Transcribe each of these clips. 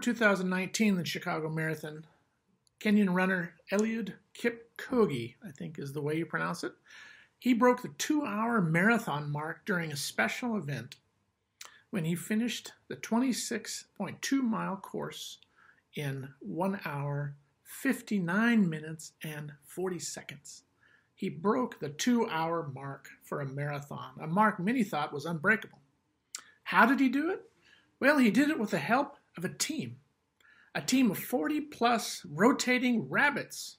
2019, the Chicago Marathon, Kenyan runner Eliud Kipchoge, I think is the way you pronounce it, he broke the two hour marathon mark during a special event when he finished the 26.2 mile course in 1 hour, 59 minutes, and 40 seconds. He broke the two hour mark for a marathon, a mark many thought was unbreakable. How did he do it? Well, he did it with the help of a team, a team of 40 plus rotating rabbits,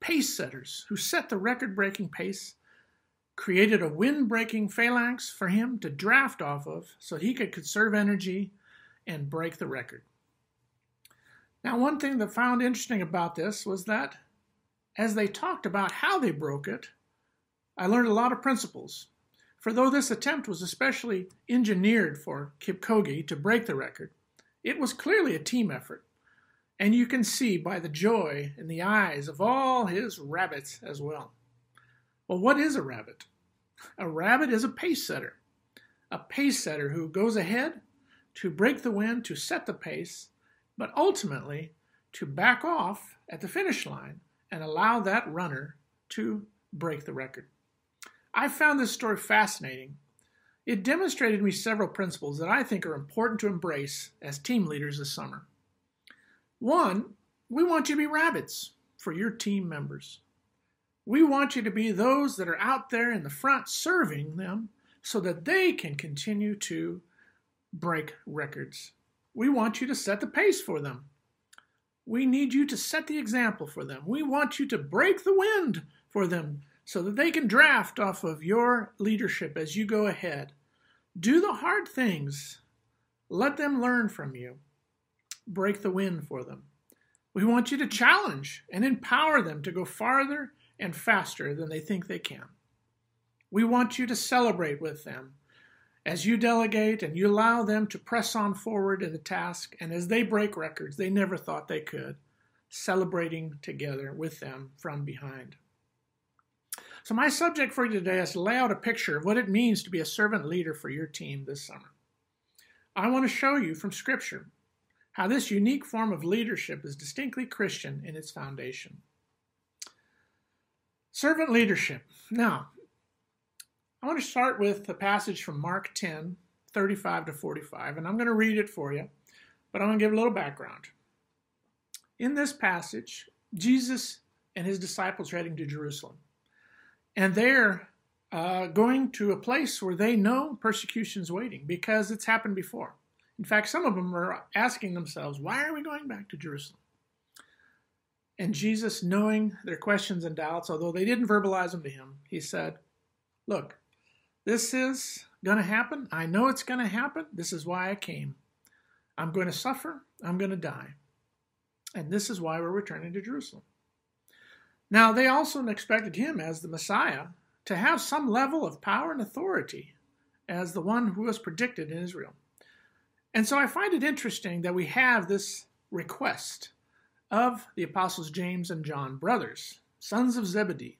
pace setters who set the record breaking pace created a wind breaking phalanx for him to draft off of so he could conserve energy and break the record. Now, one thing that I found interesting about this was that as they talked about how they broke it, I learned a lot of principles. For though this attempt was especially engineered for Kipchoge to break the record, it was clearly a team effort. And you can see by the joy in the eyes of all his rabbits as well. Well, what is a rabbit? A rabbit is a pace setter. A pace setter who goes ahead to break the wind, to set the pace, but ultimately to back off at the finish line and allow that runner to break the record. I found this story fascinating. It demonstrated me several principles that I think are important to embrace as team leaders this summer. One, we want you to be rabbits for your team members. We want you to be those that are out there in the front serving them so that they can continue to break records. We want you to set the pace for them. We need you to set the example for them. We want you to break the wind for them so that they can draft off of your leadership as you go ahead. Do the hard things. Let them learn from you. Break the wind for them. We want you to challenge and empower them to go farther and faster than they think they can. We want you to celebrate with them as you delegate and you allow them to press on forward in the task, and as they break records they never thought they could, celebrating together with them from behind. So, my subject for you today is to lay out a picture of what it means to be a servant leader for your team this summer. I want to show you from Scripture how this unique form of leadership is distinctly Christian in its foundation. Servant leadership. Now, I want to start with the passage from Mark 10, 35 to 45, and I'm going to read it for you, but I'm going to give a little background. In this passage, Jesus and his disciples are heading to Jerusalem, and they're uh, going to a place where they know persecution is waiting because it's happened before. In fact, some of them are asking themselves, why are we going back to Jerusalem? And Jesus, knowing their questions and doubts, although they didn't verbalize them to him, he said, Look, this is going to happen. I know it's going to happen. This is why I came. I'm going to suffer. I'm going to die. And this is why we're returning to Jerusalem. Now, they also expected him as the Messiah to have some level of power and authority as the one who was predicted in Israel. And so I find it interesting that we have this request of the apostles James and John, brothers, sons of Zebedee.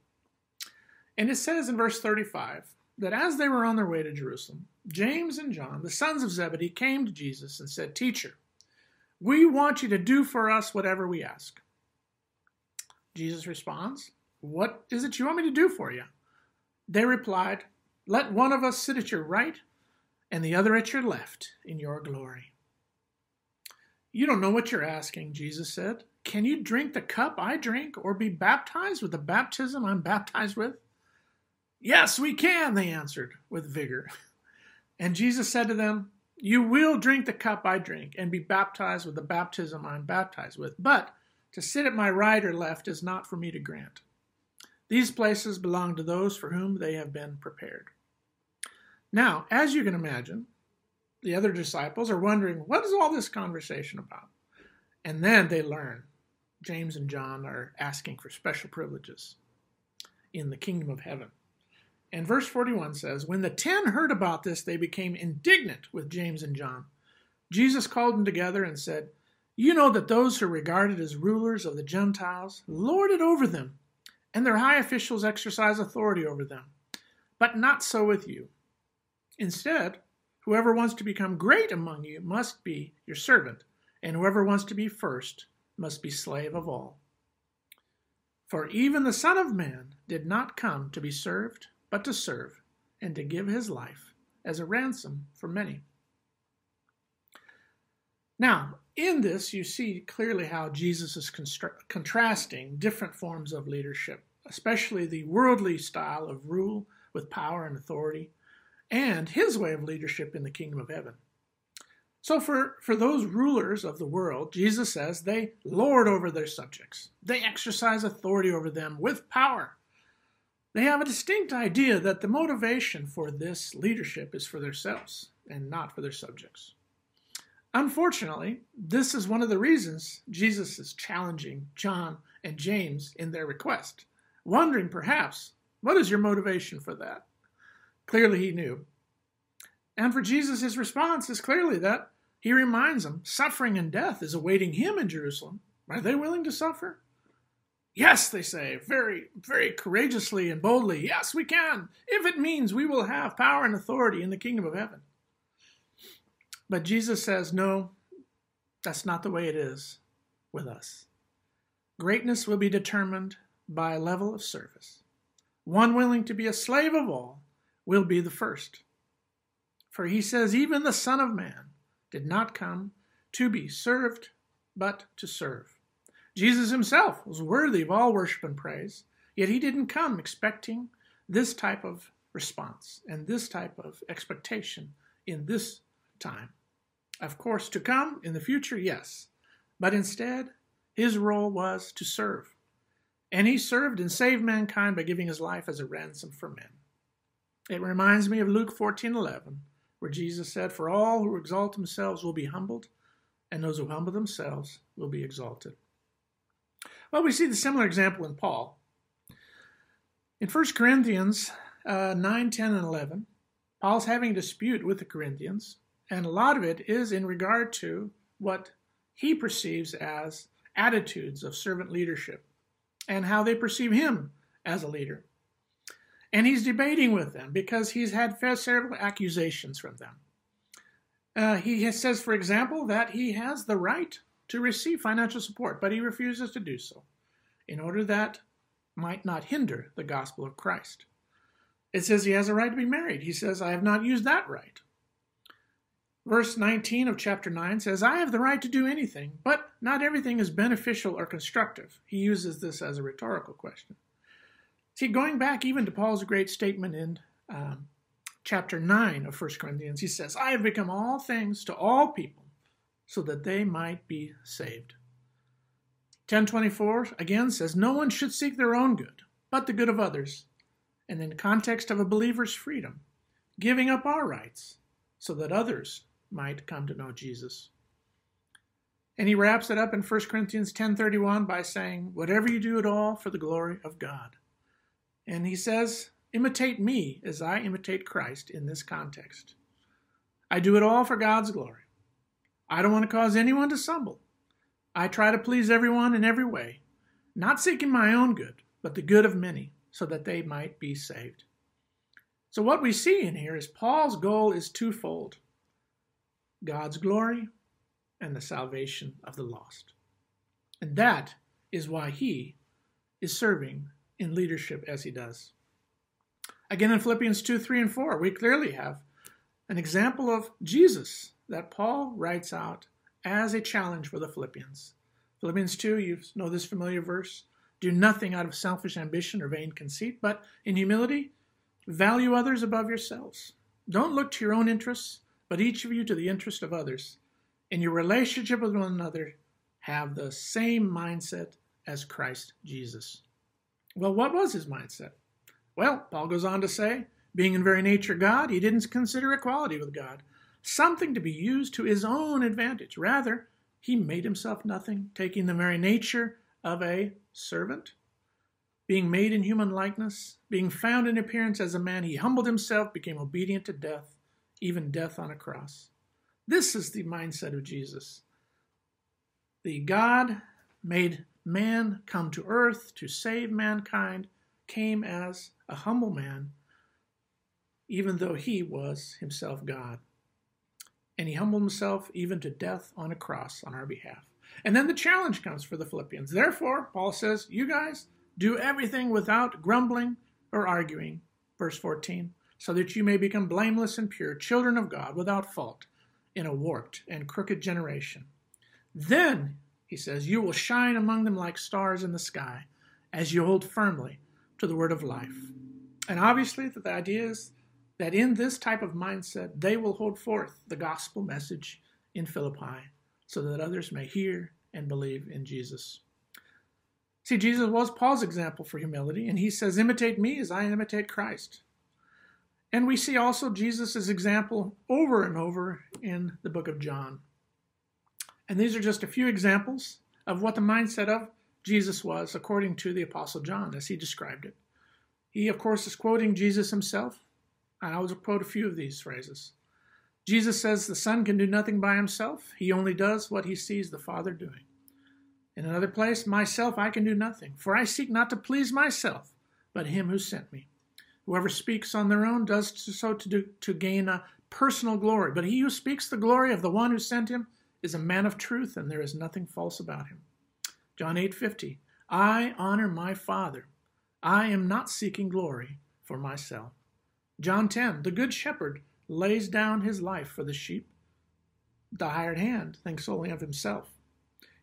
And it says in verse 35 that as they were on their way to Jerusalem, James and John, the sons of Zebedee, came to Jesus and said, Teacher, we want you to do for us whatever we ask. Jesus responds, What is it you want me to do for you? They replied, Let one of us sit at your right and the other at your left in your glory. You don't know what you're asking, Jesus said. Can you drink the cup I drink or be baptized with the baptism I'm baptized with? Yes, we can, they answered with vigor. And Jesus said to them, You will drink the cup I drink and be baptized with the baptism I'm baptized with, but to sit at my right or left is not for me to grant. These places belong to those for whom they have been prepared. Now, as you can imagine, the other disciples are wondering, what is all this conversation about? And then they learn James and John are asking for special privileges in the kingdom of heaven. And verse 41 says, When the ten heard about this, they became indignant with James and John. Jesus called them together and said, You know that those who are regarded as rulers of the Gentiles lord it over them, and their high officials exercise authority over them. But not so with you. Instead, whoever wants to become great among you must be your servant and whoever wants to be first must be slave of all. For even the Son of Man did not come to be served, but to serve, and to give his life as a ransom for many. Now, in this, you see clearly how Jesus is contrasting different forms of leadership, especially the worldly style of rule with power and authority, and his way of leadership in the kingdom of heaven. So, for, for those rulers of the world, Jesus says they lord over their subjects, they exercise authority over them with power. They have a distinct idea that the motivation for this leadership is for themselves and not for their subjects. Unfortunately, this is one of the reasons Jesus is challenging John and James in their request, wondering perhaps, what is your motivation for that? Clearly, he knew. And for Jesus, his response is clearly that he reminds them suffering and death is awaiting him in Jerusalem. Are they willing to suffer? Yes, they say, very, very courageously and boldly. Yes, we can, if it means we will have power and authority in the kingdom of heaven. But Jesus says, no, that's not the way it is with us. Greatness will be determined by a level of service. One willing to be a slave of all will be the first. For he says, even the Son of Man did not come to be served, but to serve. Jesus himself was worthy of all worship and praise, yet he didn't come expecting this type of response and this type of expectation in this time. Of course, to come in the future, yes. But instead, his role was to serve. And he served and saved mankind by giving his life as a ransom for men. It reminds me of Luke 14:11, where Jesus said, "For all who exalt themselves will be humbled, and those who humble themselves will be exalted." Well, we see the similar example in Paul. In 1 Corinthians uh, 9, 10, and 11, Paul's having a dispute with the Corinthians and a lot of it is in regard to what he perceives as attitudes of servant leadership and how they perceive him as a leader. And he's debating with them because he's had several accusations from them. Uh, he says, for example, that he has the right to receive financial support, but he refuses to do so in order that might not hinder the gospel of Christ. It says he has a right to be married. He says, I have not used that right. Verse 19 of chapter 9 says, I have the right to do anything, but not everything is beneficial or constructive. He uses this as a rhetorical question. See, going back even to Paul's great statement in um, chapter 9 of 1 Corinthians, he says, I have become all things to all people so that they might be saved. 1024 again says, No one should seek their own good, but the good of others. And in context of a believer's freedom, giving up our rights so that others might come to know Jesus. And he wraps it up in 1 Corinthians 10:31 by saying, "Whatever you do at all for the glory of God." And he says, "Imitate me as I imitate Christ in this context. I do it all for God's glory. I don't want to cause anyone to stumble. I try to please everyone in every way, not seeking my own good, but the good of many, so that they might be saved." So what we see in here is Paul's goal is twofold. God's glory and the salvation of the lost. And that is why he is serving in leadership as he does. Again, in Philippians 2 3 and 4, we clearly have an example of Jesus that Paul writes out as a challenge for the Philippians. Philippians 2, you know this familiar verse. Do nothing out of selfish ambition or vain conceit, but in humility, value others above yourselves. Don't look to your own interests, but each of you to the interest of others. In your relationship with one another, have the same mindset as Christ Jesus. Well, what was his mindset? Well, Paul goes on to say, being in very nature God, he didn't consider equality with God something to be used to his own advantage. Rather, he made himself nothing, taking the very nature of a servant. Being made in human likeness, being found in appearance as a man, he humbled himself, became obedient to death, even death on a cross. This is the mindset of Jesus. The God made man come to earth to save mankind came as a humble man, even though he was himself God. and he humbled himself even to death on a cross on our behalf. And then the challenge comes for the Philippians. Therefore, Paul says, You guys do everything without grumbling or arguing. Verse 14, so that you may become blameless and pure, children of God, without fault, in a warped and crooked generation. Then, he says, you will shine among them like stars in the sky as you hold firmly to the word of life. And obviously, the idea is that in this type of mindset, they will hold forth the gospel message in Philippi so that others may hear and believe in Jesus. See, Jesus was Paul's example for humility, and he says, Imitate me as I imitate Christ. And we see also Jesus' example over and over in the book of John. And these are just a few examples of what the mindset of Jesus was according to the Apostle John as he described it. He, of course, is quoting Jesus himself. I will quote a few of these phrases. Jesus says the Son can do nothing by himself, he only does what he sees the Father doing. In another place, myself I can do nothing, for I seek not to please myself, but him who sent me. Whoever speaks on their own does so to, do, to gain a personal glory, but he who speaks the glory of the one who sent him is a man of truth, and there is nothing false about him. John 8:50 I honor my Father. I am not seeking glory for myself. John 10 The good shepherd lays down his life for the sheep. The hired hand thinks only of himself.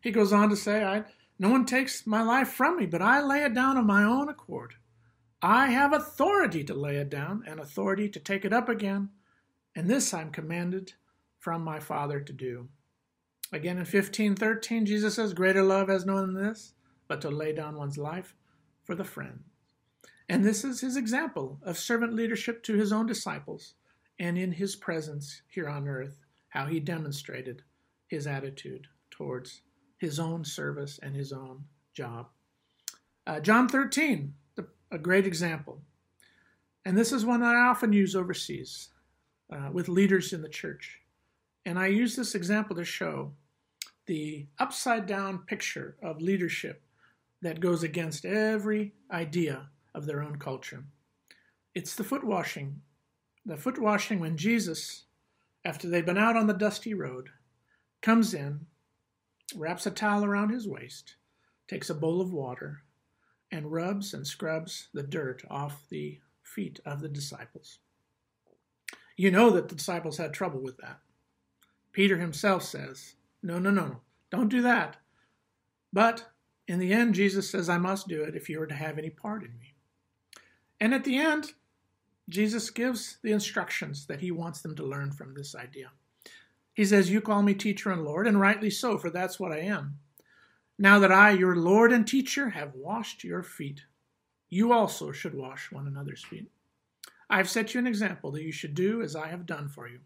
He goes on to say, I, No one takes my life from me, but I lay it down of my own accord. I have authority to lay it down and authority to take it up again, and this I'm commanded from my Father to do. Again in 15:13, Jesus says, Greater love has no one than this, but to lay down one's life for the friend. And this is his example of servant leadership to his own disciples and in his presence here on earth, how he demonstrated his attitude towards his own service and his own job. Uh, John 13, the, a great example. And this is one I often use overseas uh, with leaders in the church. And I use this example to show the upside down picture of leadership that goes against every idea of their own culture. It's the foot washing the foot washing when Jesus, after they've been out on the dusty road, comes in, wraps a towel around his waist, takes a bowl of water, and rubs and scrubs the dirt off the feet of the disciples. You know that the disciples had trouble with that. Peter himself says, No, no, no, don't do that. But in the end, Jesus says, I must do it if you are to have any part in me. And at the end, Jesus gives the instructions that he wants them to learn from this idea. He says, You call me teacher and Lord, and rightly so, for that's what I am. Now that I, your Lord and teacher, have washed your feet, you also should wash one another's feet. I have set you an example that you should do as I have done for you.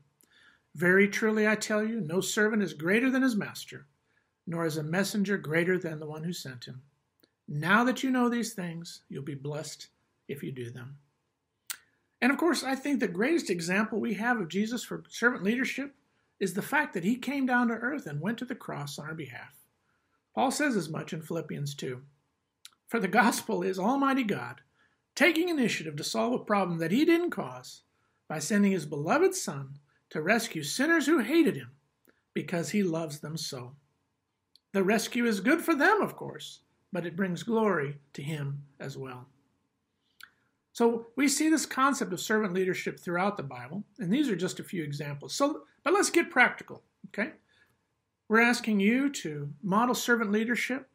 Very truly I tell you, no servant is greater than his master, nor is a messenger greater than the one who sent him. Now that you know these things, you'll be blessed if you do them. And of course, I think the greatest example we have of Jesus for servant leadership is the fact that he came down to earth and went to the cross on our behalf. Paul says as much in Philippians 2. For the gospel is Almighty God taking initiative to solve a problem that he didn't cause by sending his beloved Son to rescue sinners who hated him because he loves them so. The rescue is good for them, of course, but it brings glory to him as well. So we see this concept of servant leadership throughout the Bible, and these are just a few examples. So, but let's get practical, okay? We're asking you to model servant leadership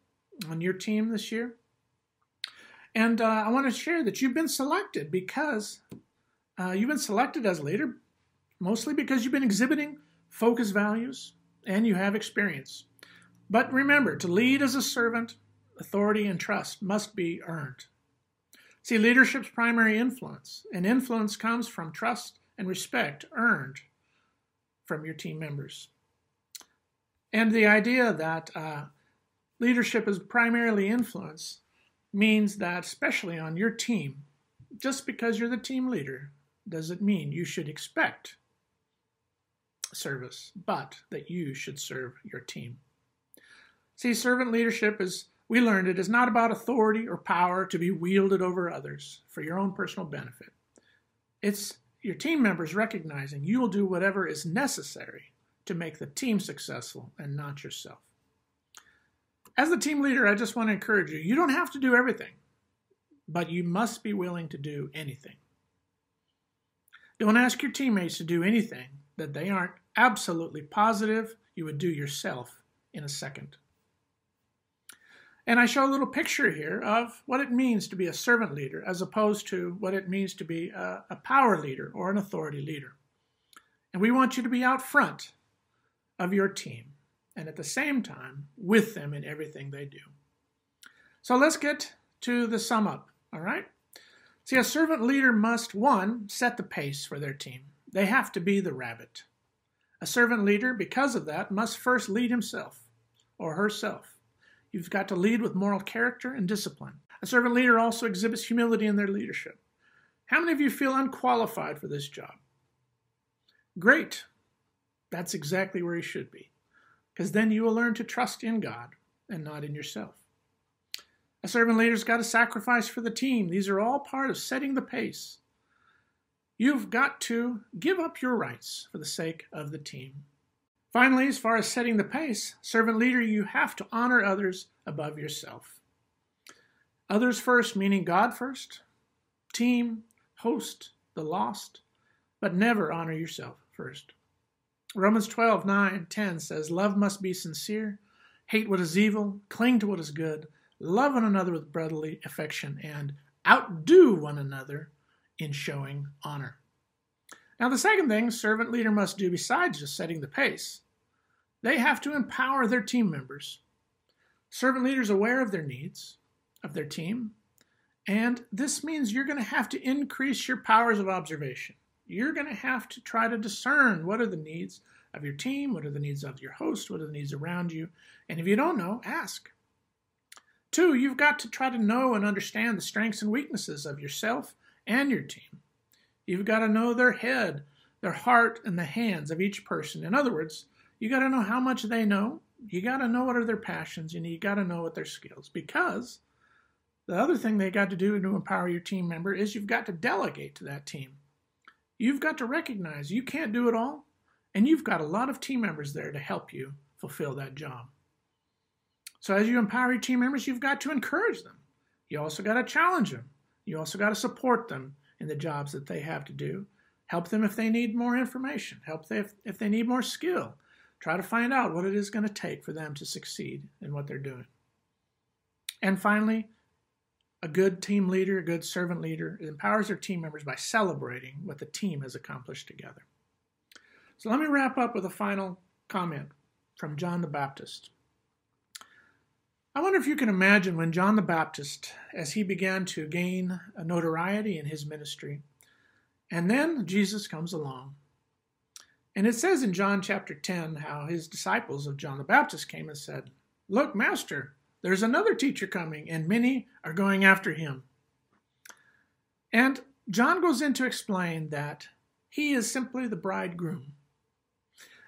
on your team this year. And uh, I want to share that you've been selected because uh, you've been selected as a leader mostly because you've been exhibiting focus values and you have experience. But remember, to lead as a servant, authority and trust must be earned. See, leadership's primary influence, and influence comes from trust and respect earned from your team members. And the idea that uh, leadership is primarily influence means that, especially on your team, just because you're the team leader doesn't mean you should expect service, but that you should serve your team. See, servant leadership is we learned it is not about authority or power to be wielded over others for your own personal benefit. It's your team members recognizing you will do whatever is necessary to make the team successful and not yourself. As the team leader, I just want to encourage you you don't have to do everything, but you must be willing to do anything. Don't ask your teammates to do anything that they aren't absolutely positive you would do yourself in a second. And I show a little picture here of what it means to be a servant leader as opposed to what it means to be a, a, power leader or an authority leader. And we want you to be out front of your team and at the same time with them in everything they do. So let's get to the sum up, all right? See, a servant leader must, one, set the pace for their team. They have to be the rabbit. A servant leader, because of that, must first lead himself or herself. You've got to lead with moral character and discipline. A servant leader also exhibits humility in their leadership. How many of you feel unqualified for this job? Great. That's exactly where you should be, because then you will learn to trust in God and not in yourself. A servant leader's got to sacrifice for the team. These are all part of setting the pace. You've got to give up your rights for the sake of the team. Finally, as far as setting the pace, servant leader, you have to honor others above yourself. Others first, meaning God first, team, host, the lost, but never honor yourself first. Romans 12, 9, 10 says, Love must be sincere, hate what is evil, cling to what is good, love one another with brotherly affection, and outdo one another in showing honor. Now, the second thing servant leader must do besides just setting the pace, they have to empower their team members. Servant leaders aware of their needs, of their team, and this means you're going to have to increase your powers of observation. You're going to have to try to discern what are the needs of your team, what are the needs of your host, what are the needs around you. And if you don't know, ask. Two, you've got to try to know and understand the strengths and weaknesses of yourself and your team. You've got to know their head, their heart, and the hands of each person. In other words, you got to know how much they know. You got to know what are their passions, and you got to know what their skills. Because the other thing they got to do to empower your team member is you've got to delegate to that team. You've got to recognize you can't do it all, and you've got a lot of team members there to help you fulfill that job. So as you empower your team members, you've got to encourage them. You also got to challenge them. You also got to support them in the jobs that they have to do. Help them if they need more information. Help them if, if they need more skill. Try to find out what it is going to take for them to succeed in what they're doing. And finally, a good team leader, a good servant leader, empowers their team members by celebrating what the team has accomplished together. So let me wrap up with a final comment from John the Baptist. I wonder if you can imagine when John the Baptist, as he began to gain a notoriety in his ministry, and then Jesus comes along. And it says in John chapter 10 how his disciples of John the Baptist came and said, Look, Master, there's another teacher coming, and many are going after him. And John goes in to explain that he is simply the bridegroom.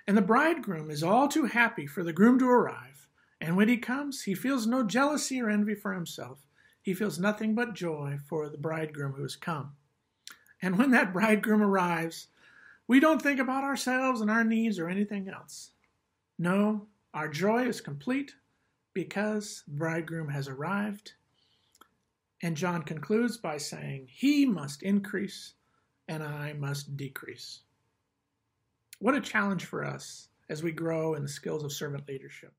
And the bridegroom is all too happy for the groom to arrive and when he comes, he feels no jealousy or envy for himself. He feels nothing but joy for the bridegroom who has come. And when that bridegroom arrives, we don't think about ourselves and our needs or anything else. No, our joy is complete because the bridegroom has arrived. And John concludes by saying, He must increase and I must decrease. What a challenge for us as we grow in the skills of servant leadership.